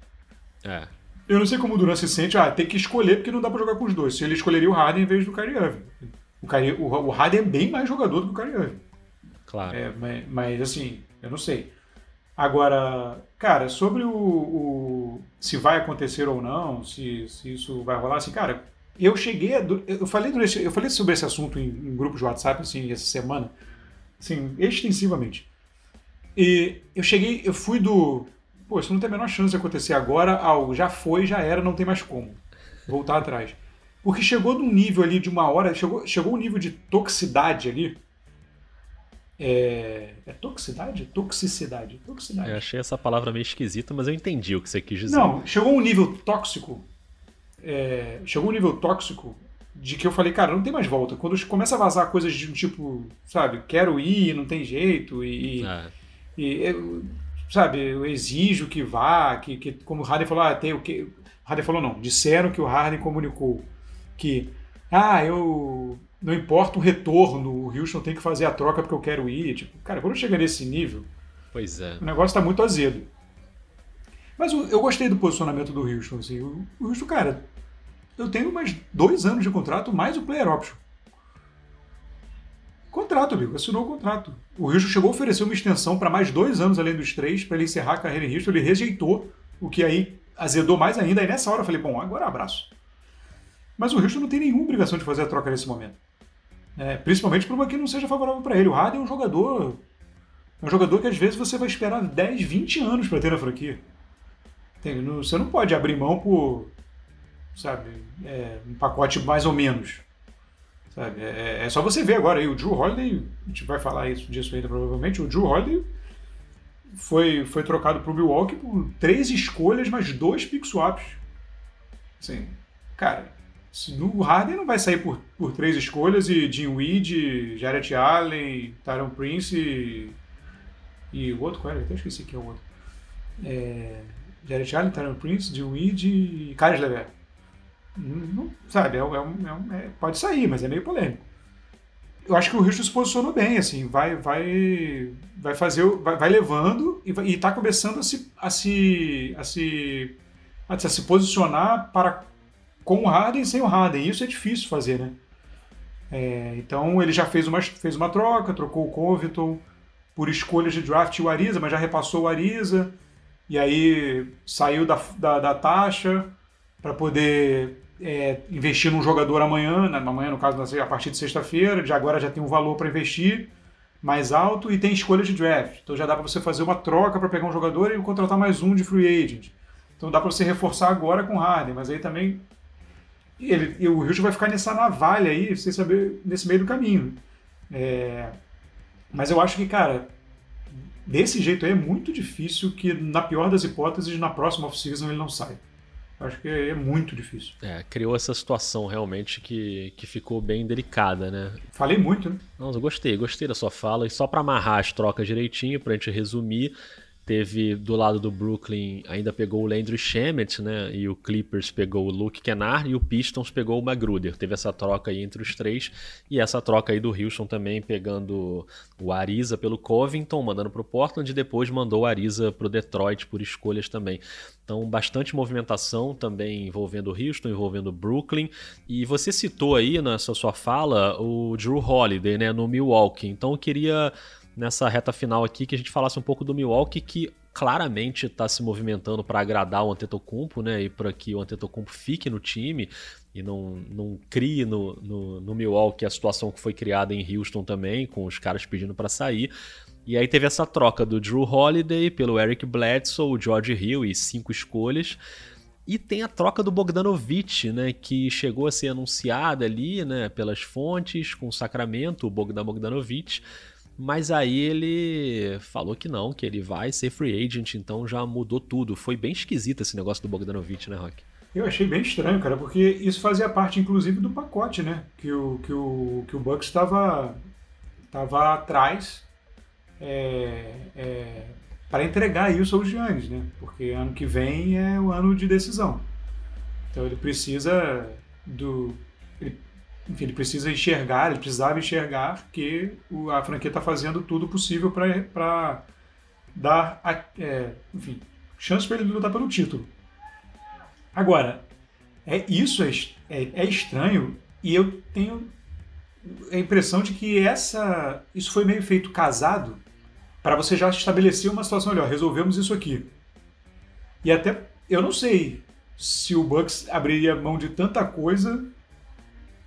É. Eu não sei como o Durant se sente, ah, tem que escolher porque não dá pra jogar com os dois. Se ele escolheria o Harden em vez do Kyrie Irving. O, Kyrie, o, o Harden é bem mais jogador do que o Kyrie Irving. Claro. É, mas, mas, assim, eu não sei. Agora, cara, sobre o, o- se vai acontecer ou não, se, se isso vai rolar, assim, cara, eu cheguei a, eu falei durante, eu falei sobre esse assunto em, em grupos de WhatsApp assim essa semana, assim, extensivamente. E eu cheguei, eu fui do, pô, isso não tem a menor chance de acontecer agora, ao já foi, já era, não tem mais como voltar atrás. Porque chegou num nível ali de uma hora, chegou, chegou um nível de toxicidade ali, é, é toxicidade? Toxicidade. Toxicidade. Eu achei essa palavra meio esquisita, mas eu entendi o que você quis dizer. Não, chegou um nível tóxico. É, chegou um nível tóxico de que eu falei, cara, não tem mais volta. Quando começa a vazar coisas de um tipo, sabe, quero ir, não tem jeito, e, É, e, eu, sabe, eu exijo que vá, que, que como o Harden falou, ah, tem o que. O Harden falou não, disseram que o Harden comunicou que, ah, eu. Não importa o retorno, o Houston tem que fazer a troca porque eu quero ir. Tipo, cara, quando chega nesse nível, pois é. o negócio tá muito azedo. Mas eu gostei do posicionamento do Houston. Assim. O, Houston, cara, eu tenho mais dois anos de contrato, mais o player option. Contrato, amigo. Assinou o contrato. O Houston chegou a oferecer uma extensão para mais dois anos além dos três, para ele encerrar a carreira em Houston. Ele rejeitou, o que aí azedou mais ainda. Aí nessa hora eu falei, bom, agora abraço. Mas o Houston não tem nenhuma obrigação de fazer a troca nesse momento. É, principalmente por uma que não seja favorável para ele. O Harden é um jogador é um jogador que às vezes você vai esperar 10, 20 anos para ter na franquia. Você não pode abrir mão por, sabe, é, um pacote mais ou menos. Sabe? É, é só você ver agora aí, o Drew Holiday, a gente vai falar isso, disso ainda provavelmente, o Drew Holiday foi, foi trocado para o Milwaukee por três escolhas, mais dois pick swaps. Assim, cara, o Harden não vai sair por, por três escolhas e Jim Weed, Jarrett Allen, Tyron Prince e, e o outro, qual era? Eu até esqueci quem é o outro. É, Jarrett Allen, Tyron Prince, Weed e Carlos Lever. Não, sabe, é, é é é- pode sair, mas é meio polêmico. Eu acho que o Houston se posicionou bem, assim, vai, vai, vai fazer, vai, vai levando e, vai, e tá começando a se, a se, a se, a se posicionar para com o Harden e sem o Harden. Isso é difícil fazer, né? É, então ele já fez uma, fez uma troca, trocou o Covington por escolhas de draft e o Ariza, mas já repassou o Ariza. E aí saiu da, da, da taxa para poder é, investir num jogador amanhã, na- amanhã no caso a partir de sexta-feira, de agora já tem um valor para investir mais alto e tem escolha de draft. Então já dá para você fazer uma troca para pegar um jogador e contratar mais um de free agent. Então dá para você reforçar agora com o Harden, mas aí também ele, o Houston vai ficar nessa navalha aí, sem saber, nesse meio do caminho. É, mas eu acho que, cara, desse jeito aí é muito difícil que, na pior das hipóteses, na próxima off-season ele não saia. Acho que é muito difícil. É, criou essa situação realmente que, que ficou bem delicada, né? Falei muito, né? Não, eu gostei, gostei da sua fala. E só para amarrar as trocas direitinho, pra gente resumir, Teve do lado do Brooklyn, ainda pegou o Landry Shamet, né? E o Clippers pegou o Luke Kennard e o Pistons pegou o Magruder. Teve essa troca aí entre os três. E essa troca aí do Houston também pegando o Ariza pelo Covington, mandando para o Portland e depois mandou o Ariza para o Detroit por escolhas também. Então, bastante movimentação também envolvendo o Houston, envolvendo o Brooklyn. E você citou aí nessa sua fala o Drew Holiday, né? No Milwaukee. Então, eu queria nessa reta final aqui que a gente falasse um pouco do Milwaukee que claramente está se movimentando para agradar o Antetokounmpo, né, e para que o Antetokounmpo fique no time e não, não crie no, no, no Milwaukee a situação que foi criada em Houston também, com os caras pedindo para sair. E aí teve essa troca do Drew Holiday pelo Eric Bledsoe, o George Hill e cinco escolhas. E tem a troca do Bogdanovich, né, que chegou a ser anunciada ali, né, pelas fontes com o Sacramento, o Bogdan Bogdanovich. Mas aí ele falou que não, que ele vai ser free agent, então já mudou tudo. Foi bem esquisito esse negócio do Bogdanovich, né, Rock? Eu achei bem estranho, cara, porque isso fazia parte, inclusive, do pacote, né? Que o, que o, que o Bucks estava tava atrás é, é, para entregar isso aos Giannis, né? Porque ano que vem é o ano de decisão. Então ele precisa do. Enfim, ele precisa enxergar, ele precisava enxergar que o, a franquia está fazendo tudo possível para dar, a, é, enfim, chance para ele lutar pelo título. Agora, é isso é, é, é, estranho e eu tenho a impressão de que essa isso foi meio feito casado para você já estabelecer uma situação melhor. Resolvemos isso aqui. E até eu não sei se o Bucks abriria mão de tanta coisa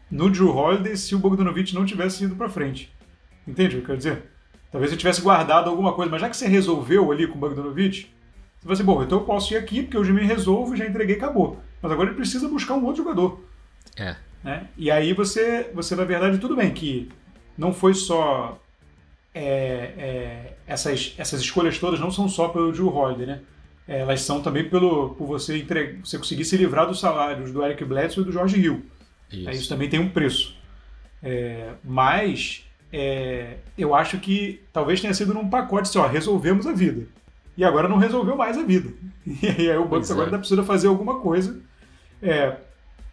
no Drew Holiday se o Bogdanovich não tivesse ido para frente. Entende o que eu quero dizer? Talvez você tivesse guardado alguma coisa, mas já que você resolveu ali com o Bogdanovich, você vai assim, bom, então eu posso ir aqui, porque eu já me resolvo, já entreguei, acabou. Mas agora ele precisa buscar um outro jogador. É. Né? E aí você, você, na verdade, tudo bem que não foi só. É, é, essas, essas escolhas todas não são só pelo Drew Holiday, né? Elas são também pelo, por você, entregar, você conseguir se livrar dos salários do Eric Bledsoe e do George Hill. Isso, isso também tem um preço. É, mas é, eu acho que talvez tenha sido num pacote assim, ó, resolvemos a vida. E agora não resolveu mais a vida. E aí o Bucks agora é. precisa fazer alguma coisa. É,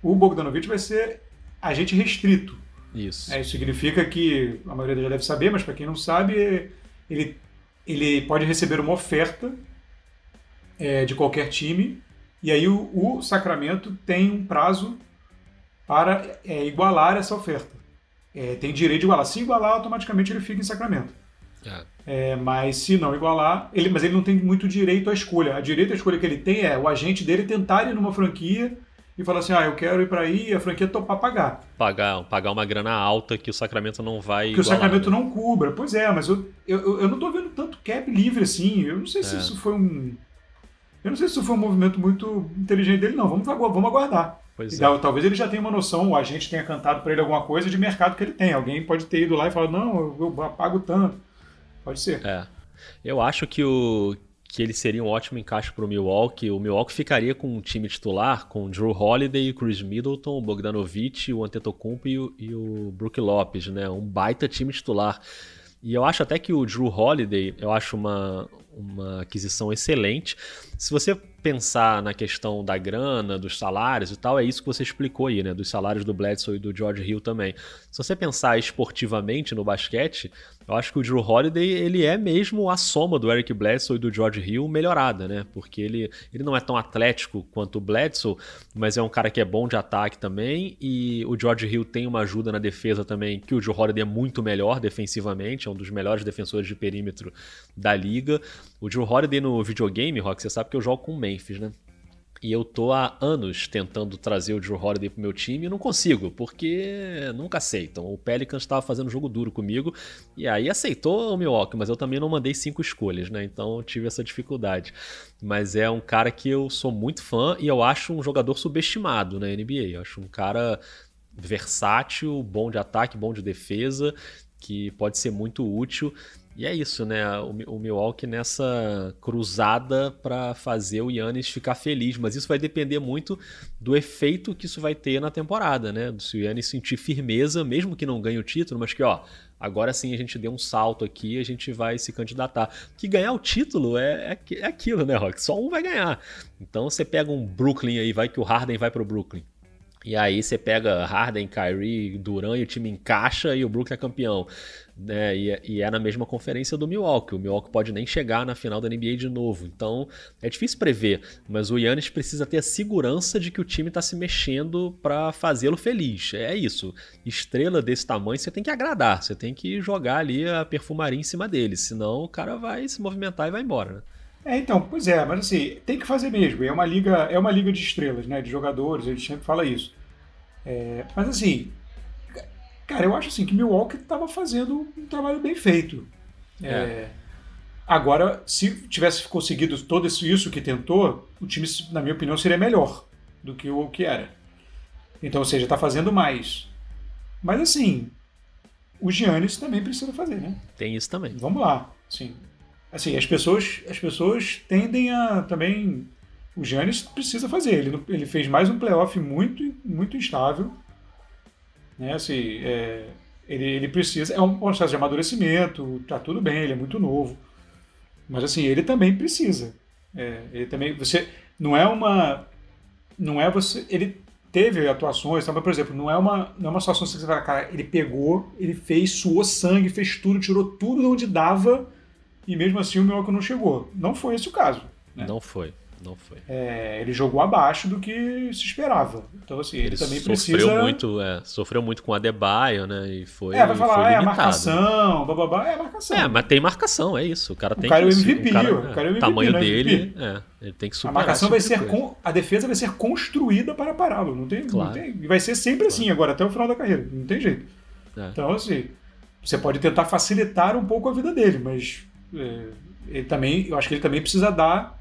o Bogdanovich vai ser agente restrito. Isso. É, isso significa que, a maioria já deve saber, mas para quem não sabe, ele, ele pode receber uma oferta é, de qualquer time, e aí o, o Sacramento tem um prazo para é, igualar essa oferta. É, tem direito de igualar. Se igualar, automaticamente ele fica em Sacramento. É. é. mas se não igualar, ele, mas ele não tem muito direito à escolha. A direito à escolha que ele tem é o agente dele tentar ir numa franquia e falar assim: ah, eu quero ir para aí e a franquia topar pagar. Pagar, pagar uma grana alta que o Sacramento não vai. Que igualar, o Sacramento né? não cubra. Pois é, mas eu, eu, eu não tô vendo tanto cap livre assim. Eu não sei se é. isso foi um. Eu não sei se isso foi um movimento muito inteligente dele, não. Vamos, vamos aguardar. Pois é. Talvez ele já tenha uma noção, o agente tenha cantado para ele alguma coisa de mercado que ele tem. Alguém pode ter ido lá e falado, não, eu, eu pago tanto. Pode ser. É. Eu acho que o que ele seria um ótimo encaixe para o Milwaukee. O Milwaukee ficaria com um time titular com Drew Holiday, Chris Middleton, o Bogdanovich, o Antetokounmpo e o, e o Brook Lopes, né? Um baita time titular. E eu acho até que o Drew Holiday, eu acho uma, uma aquisição excelente. Se você pensar na questão da grana, dos salários e tal, é isso que você explicou aí, né? Dos salários do Bledsoe e do George Hill também. Se você pensar esportivamente no basquete, eu acho que o Drew Holiday, ele é mesmo a soma do Eric Bledsoe e do George Hill melhorada, né? Porque ele, ele não é tão atlético quanto o Bledsoe, mas é um cara que é bom de ataque também, e o George Hill tem uma ajuda na defesa também, que o Drew Holiday é muito melhor defensivamente, é um dos melhores defensores de perímetro da liga. O Drew Holiday no videogame, Rock, você sabe que eu jogo com o Memphis, né? E eu tô há anos tentando trazer o Drew Holiday pro meu time e não consigo, porque nunca aceitam. O Pelicans estava fazendo jogo duro comigo e aí aceitou o Milwaukee, mas eu também não mandei cinco escolhas, né? Então tive essa dificuldade. Mas é um cara que eu sou muito fã e eu acho um jogador subestimado na NBA. Eu acho um cara versátil, bom de ataque, bom de defesa, que pode ser muito útil. E é isso, né? O, Milwaukee nessa cruzada para fazer o Yannis ficar feliz, mas isso vai depender muito do efeito que isso vai ter na temporada, né? Se o Yannis sentir firmeza, mesmo que não ganhe o título, mas que, ó, agora sim a gente deu um salto aqui, a gente vai se candidatar. Que ganhar o título é, é, é aquilo, né, Rock? Só um vai ganhar. Então você pega um Brooklyn aí, vai que o Harden vai pro Brooklyn. E aí você pega Harden, Kyrie, Duran e o time encaixa e o Brooklyn é campeão. Né? E, e, é na mesma conferência do Milwaukee. O Milwaukee pode nem chegar na final da NBA de novo. Então é difícil prever, mas o Yannis precisa ter a segurança de que o time está se mexendo para fazê-lo feliz. É isso. Estrela desse tamanho você tem que agradar, você tem que jogar ali a perfumaria em cima dele, senão o cara vai se movimentar e vai embora. Né? É, então, pois é, mas assim, tem que fazer mesmo. É uma liga, é uma liga de estrelas, né? De jogadores, a gente sempre fala isso. É, mas assim, cara, eu acho assim que Milwaukee estava fazendo um trabalho bem feito. É. É, agora, se tivesse conseguido todo isso que tentou, o time, na minha opinião, seria melhor do que o que era. Então, ou seja, está fazendo mais. Mas assim, o Giannis também precisa fazer, né? Tem isso também. Vamos lá. Sim assim, as pessoas, as pessoas tendem a também. O Giannis precisa fazer. Ele, ele fez mais um playoff muito, muito instável. Né? Assim, é, ele, ele precisa. É um processo de amadurecimento, tá tudo bem, ele é muito novo. Mas assim, ele também precisa. É, ele também. Você. Não é uma. Não é você. Ele teve atuações, então, por exemplo, não é uma, não é uma situação que você fala, cara, ele pegou, ele fez, suou sangue, fez tudo, tirou tudo de onde dava e mesmo assim o Milwaukee não chegou. Não foi esse o caso. Né? Não foi. Não foi. É, ele jogou abaixo do que se esperava. Então, assim, ele, ele também sofreu precisa. Muito, é, sofreu muito com a Debaio, né? E foi. É, vai falar, é a marcação, bababá, é a marcação. É, mas tem marcação, é isso. O cara tem o cara que. É o MVP, o cara, o cara é o MVP, tamanho né? dele, é, ele tem que superar. A marcação vai tipo ser. Con... A defesa vai ser construída para pará-lo. Não tem, claro. não tem. E vai ser sempre assim, agora, até o final da carreira. Não tem jeito. É. Então, assim, você pode tentar facilitar um pouco a vida dele, mas. É, ele também, eu acho que ele também precisa dar,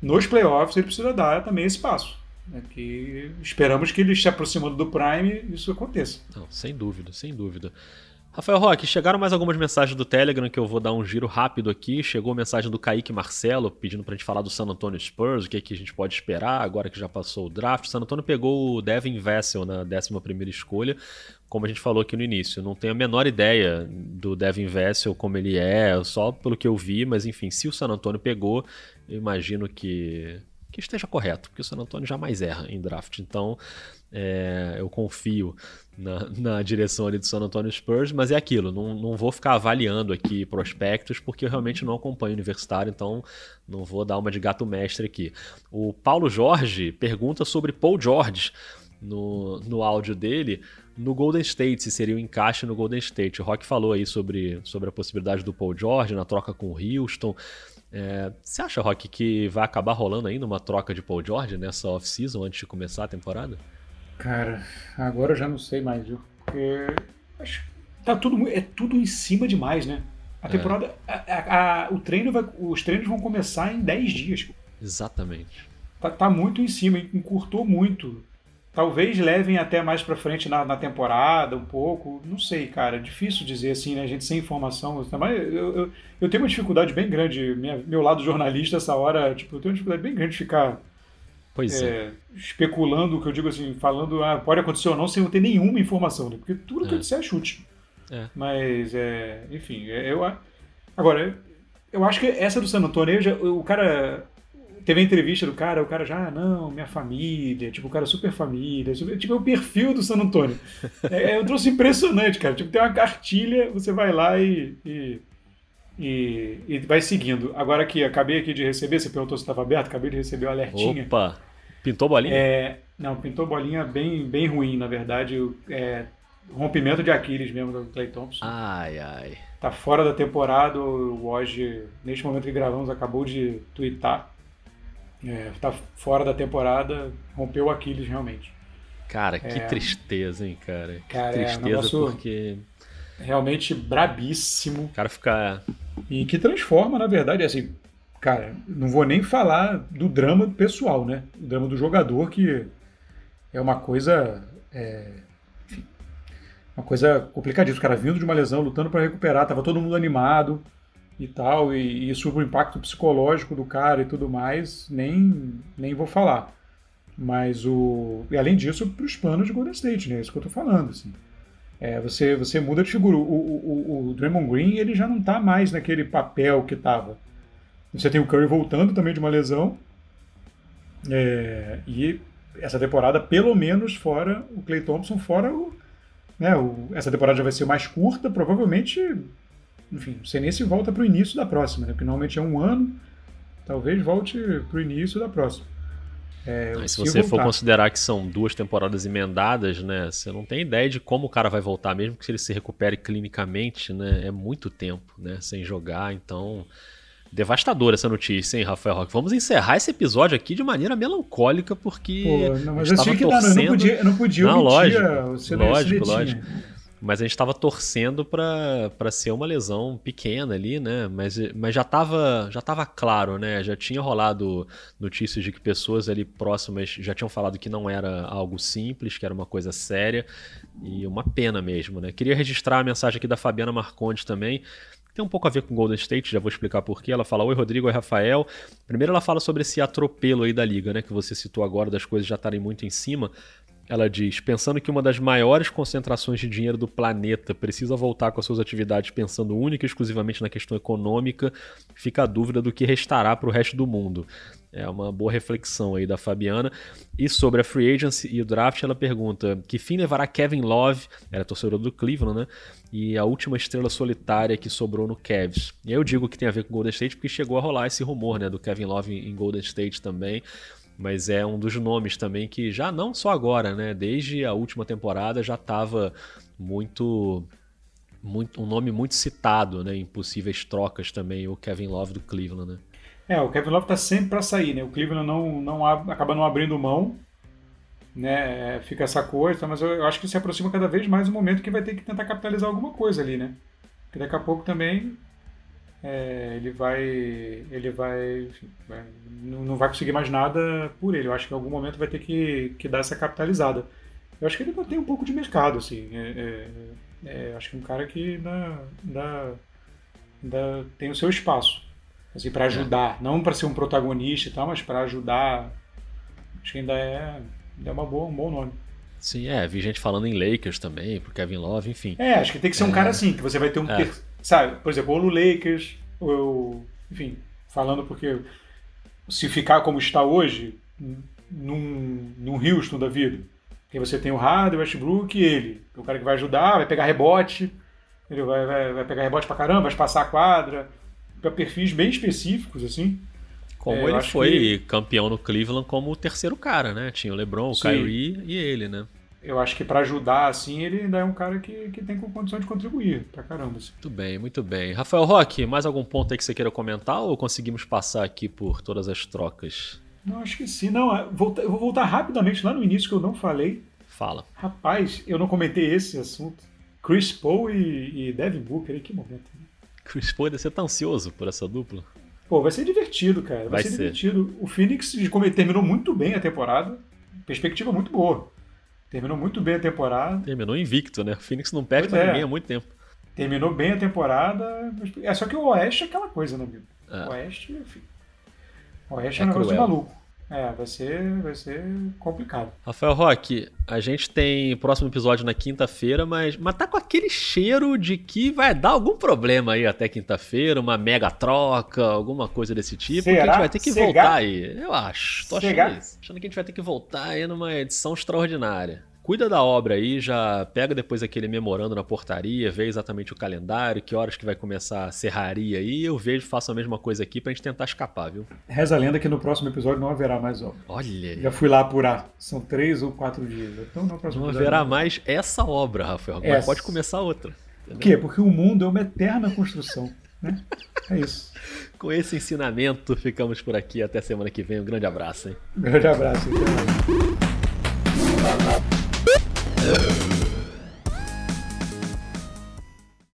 nos playoffs, ele precisa dar também esse passo. Né, que esperamos que ele se aproximando do Prime isso aconteça. Não, sem dúvida, sem dúvida. Rafael Roque, chegaram mais algumas mensagens do Telegram que eu vou dar um giro rápido aqui. Chegou a mensagem do Kaique Marcelo pedindo pra gente falar do San Antonio Spurs, o que, é que a gente pode esperar agora que já passou o draft. O San Antonio pegou o Devin Vessel na 11 escolha, como a gente falou aqui no início. Não tenho a menor ideia do Devin Vessel, como ele é, só pelo que eu vi, mas enfim, se o San Antonio pegou, eu imagino que, que esteja correto, porque o San Antonio jamais erra em draft. Então, é, eu confio na, na, direção ali do San Antonio Spurs, mas é aquilo, não, não vou ficar avaliando aqui prospectos, porque eu realmente não acompanho universitário, então não vou dar uma de gato mestre aqui. O Paulo Jorge pergunta sobre Paul George no, no áudio dele, no Golden State, se seria o um encaixe no Golden State. O Rock falou aí sobre, sobre a possibilidade do Paul George na troca com o Houston. É, você acha, Rock, que vai acabar rolando ainda uma troca de Paul George nessa off-season antes de começar a temporada? Cara, agora eu já não sei mais, viu? Porque acho tá tudo é tudo em cima demais, né? A é. temporada, é. a, a, o treino vai, os treinos vão começar em 10 dias. Exatamente. Tá, tá, muito em cima, encurtou muito. Talvez levem até mais para frente na, na, temporada, um pouco. Não sei, cara. Difícil dizer assim, né? A gente sem informação. Mas eu, eu, eu tenho uma dificuldade bem grande. Minha, meu lado jornalista, essa hora, tipo, eu tenho uma dificuldade bem grande de ficar Pois é, é. Especulando, o que eu digo assim, falando, ah, pode acontecer ou não, sem eu ter nenhuma informação, né? Porque tudo é. que eu disser é chute. É. Mas, é, enfim, é, eu. Agora, eu acho que essa do San Antonio, já, o cara. Teve a entrevista do cara, o cara já, ah, não, minha família, tipo, o cara super família, super, tipo, é o perfil do San Antonio. é, é um troço impressionante, cara. Tipo, tem uma cartilha, você vai lá e, e e, e, vai seguindo. Agora que acabei aqui de receber, você perguntou se estava aberto, acabei de receber o alertinha. Opa! Pintou bolinha? É, não, pintou bolinha bem, bem ruim, na verdade. É, rompimento de Aquiles mesmo do Clay Thompson. Ai, ai. Tá fora da temporada. O Woj, neste momento que gravamos, acabou de twittar. É, tá fora da temporada, rompeu o Aquiles realmente. Cara, que é, tristeza, hein, cara. Que cara, tristeza é um porque. Realmente brabíssimo. O cara fica. E que transforma, na verdade, assim, cara, não vou nem falar do drama pessoal, né? O drama do jogador, que é uma coisa. É, uma coisa complicadíssima. O cara vindo de uma lesão, lutando para recuperar, tava todo mundo animado e tal, e, e sobre o impacto psicológico do cara e tudo mais, nem, nem vou falar. Mas o. E além disso, para os planos de Golden State, né? É isso que eu tô falando, assim. É, você, você muda de figura. O, o, o, Draymond Green ele já não está mais naquele papel que estava. Você tem o Curry voltando também de uma lesão. É, e essa temporada, pelo menos, fora o Clay Thompson, fora o. Né, o essa temporada já vai ser mais curta, provavelmente. Enfim, não sei nem se volta para o início da próxima, né, porque normalmente é um ano. Talvez volte para o início da próxima. É, se você voltar. for considerar que são duas temporadas emendadas, né? Você não tem ideia de como o cara vai voltar, mesmo que ele se recupere clinicamente, né? É muito tempo, né? Sem jogar, então. Devastadora essa notícia, hein, Rafael Roque? Vamos encerrar esse episódio aqui de maneira melancólica, porque. Pô, não, mas eu tinha que torcendo... dar, eu não podia, não podia não, lógico, lógico, lógico. Mas a gente estava torcendo para ser uma lesão pequena ali, né? Mas, mas já estava já tava claro, né? Já tinha rolado notícias de que pessoas ali próximas já tinham falado que não era algo simples, que era uma coisa séria e uma pena mesmo, né? Queria registrar a mensagem aqui da Fabiana Marcondes também. Tem um pouco a ver com Golden State, já vou explicar por quê. Ela fala: Oi, Rodrigo, oi, Rafael. Primeiro, ela fala sobre esse atropelo aí da liga, né? Que você citou agora, das coisas já estarem muito em cima. Ela diz: pensando que uma das maiores concentrações de dinheiro do planeta precisa voltar com as suas atividades pensando única e exclusivamente na questão econômica, fica a dúvida do que restará para o resto do mundo. É uma boa reflexão aí da Fabiana. E sobre a free agency e o draft, ela pergunta: que fim levará Kevin Love, era torcedor do Cleveland, né? E a última estrela solitária que sobrou no Cavs. E eu digo que tem a ver com Golden State porque chegou a rolar esse rumor, né, do Kevin Love em Golden State também mas é um dos nomes também que já não só agora, né? Desde a última temporada já estava muito, muito um nome muito citado, né? Em possíveis trocas também o Kevin Love do Cleveland, né? É, o Kevin Love está sempre para sair, né? O Cleveland não, não acaba não abrindo mão, né? É, fica essa coisa, mas eu, eu acho que se aproxima cada vez mais o momento que vai ter que tentar capitalizar alguma coisa ali, né? Porque daqui a pouco também é, ele vai, ele vai, enfim, vai não, vai conseguir mais nada por ele. Eu acho que em algum momento vai ter que, que dar essa capitalizada. Eu acho que ele tem um pouco de mercado, assim. É, é, é acho que é um cara que ainda, ainda, ainda tem o seu espaço, assim, para ajudar, não para ser um protagonista e tal, mas para ajudar. Acho que ainda é, ainda é uma boa, um bom nome. Sim, é, vi gente falando em Lakers também, pro Kevin Love, enfim. É, acho que tem que ser um cara assim, que você vai ter um. É. Ter sabe, por exemplo, ou no Lakers, ou, enfim, falando porque se ficar como está hoje, num, num Houston da vida, que você tem o Harden, o Westbrook e ele, é o cara que vai ajudar, vai pegar rebote, ele vai, vai, vai pegar rebote pra caramba, vai espaçar a quadra, para perfis bem específicos, assim. Como é, ele foi que... campeão no Cleveland como o terceiro cara, né? Tinha o LeBron, o Sim. Kyrie e ele, né? Eu acho que para ajudar, assim, ele ainda é um cara que, que tem condição de contribuir pra caramba. Assim. Muito bem, muito bem. Rafael Roque, mais algum ponto aí que você queira comentar ou conseguimos passar aqui por todas as trocas? Não, acho que sim. Não, eu vou voltar rapidamente lá no início que eu não falei. Fala. Rapaz, eu não comentei esse assunto. Chris Paul e, e Devin Booker, que momento. Né? Chris Paul deve ser tão ansioso por essa dupla. Pô, vai ser divertido, cara. Vai, vai ser, ser, divertido. O Phoenix terminou muito bem a temporada. Perspectiva muito boa. Terminou muito bem a temporada. Terminou invicto, né? O Phoenix não perde pra é. ninguém há muito tempo. Terminou bem a temporada. É só que o Oeste é aquela coisa, né, amigo? É. O Oeste, enfim. O Oeste é, é um negócio maluco. É, vai ser, vai ser complicado. Rafael Roque, a gente tem próximo episódio na quinta-feira, mas, mas tá com aquele cheiro de que vai dar algum problema aí até quinta-feira, uma mega troca, alguma coisa desse tipo, Será? que a gente vai ter que voltar aí. Eu acho, tô achando isso. Achando que a gente vai ter que voltar aí numa edição extraordinária cuida da obra aí, já pega depois aquele memorando na portaria, vê exatamente o calendário, que horas que vai começar a serraria aí, eu vejo, faço a mesma coisa aqui pra gente tentar escapar, viu? Reza a lenda que no próximo episódio não haverá mais obra. Olha. Já fui lá apurar. São três ou quatro dias. Então no próximo Não haverá não. mais essa obra, Rafael. Agora essa. pode começar outra. Entendeu? Por quê? Porque o mundo é uma eterna construção. Né? É isso. Com esse ensinamento, ficamos por aqui. Até semana que vem. Um grande abraço, hein? Um grande abraço. Até mais. Hello.